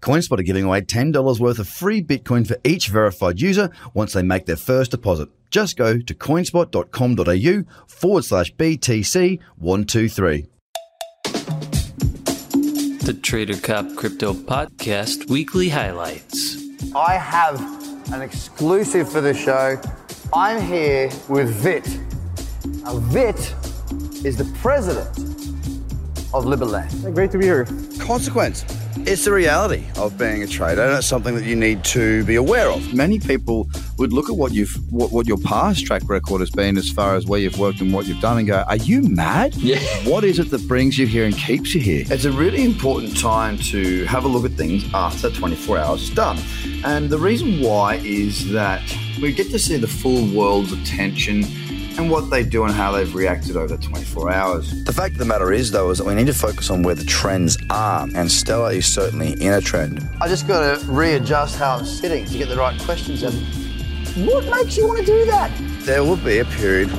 CoinSpot are giving away $10 worth of free Bitcoin for each verified user once they make their first deposit. Just go to coinspot.com.au forward slash BTC123. The Trader Cobb Crypto Podcast Weekly Highlights. I have an exclusive for the show. I'm here with Vit. Now, Vit is the president of Liberland. Great to be here. Consequence. It's the reality of being a trader, and it's something that you need to be aware of. Many people would look at what you've what, what your past track record has been as far as where you've worked and what you've done and go, Are you mad? Yeah. What is it that brings you here and keeps you here? It's a really important time to have a look at things after 24 hours is done. And the reason why is that we get to see the full world's attention and what they do and how they've reacted over 24 hours. The fact of the matter is, though, is that we need to focus on where the trends are, and Stellar is certainly in a trend. I just got to readjust how I'm sitting to get the right questions in. What makes you want to do that? There will be a period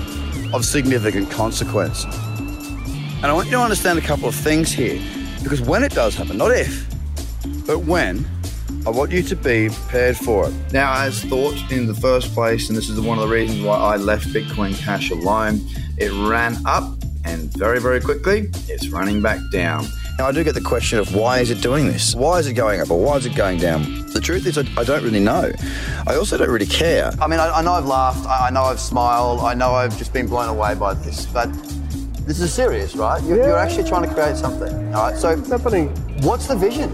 of significant consequence. And I want you to understand a couple of things here, because when it does happen, not if, but when, I want you to be prepared for it. Now, as thought in the first place, and this is one of the reasons why I left Bitcoin Cash alone, it ran up and very, very quickly, it's running back down. Now, I do get the question of why is it doing this? Why is it going up or why is it going down? The truth is, I, I don't really know. I also don't really care. I mean, I, I know I've laughed, I, I know I've smiled, I know I've just been blown away by this, but this is serious, right? You're, you're actually trying to create something. All right, so What's happening? what's the vision?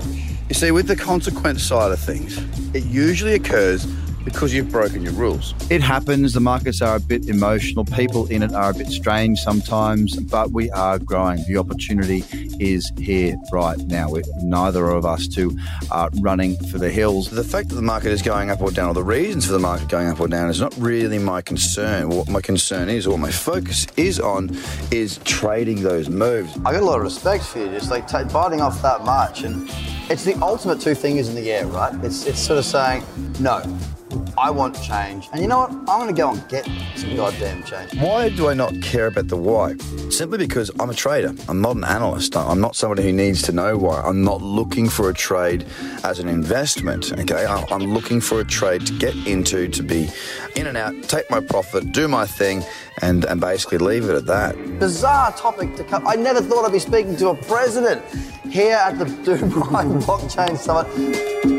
You see, with the consequence side of things, it usually occurs because you've broken your rules. It happens. The markets are a bit emotional. People in it are a bit strange sometimes, but we are growing. The opportunity is here right now. we neither of us two are running for the hills. The fact that the market is going up or down, or the reasons for the market going up or down, is not really my concern. What my concern is, or what my focus is on, is trading those moves. I got a lot of respect for you, just like t- biting off that much, and it's the ultimate two fingers in the air, right? It's it's sort of saying, no, I want change, and you know what? I'm going to go and get some goddamn change. Why do I not care about the why? Simply because I'm a trader. I'm not an analyst. I'm not somebody who needs to know why. I'm not looking for a trade as an investment. Okay, I'm looking for a trade to get into, to be in and out, take my profit, do my thing, and and basically leave it at that. Bizarre topic to come. I never thought I'd be speaking to a president here at the Dubai Blockchain Summit.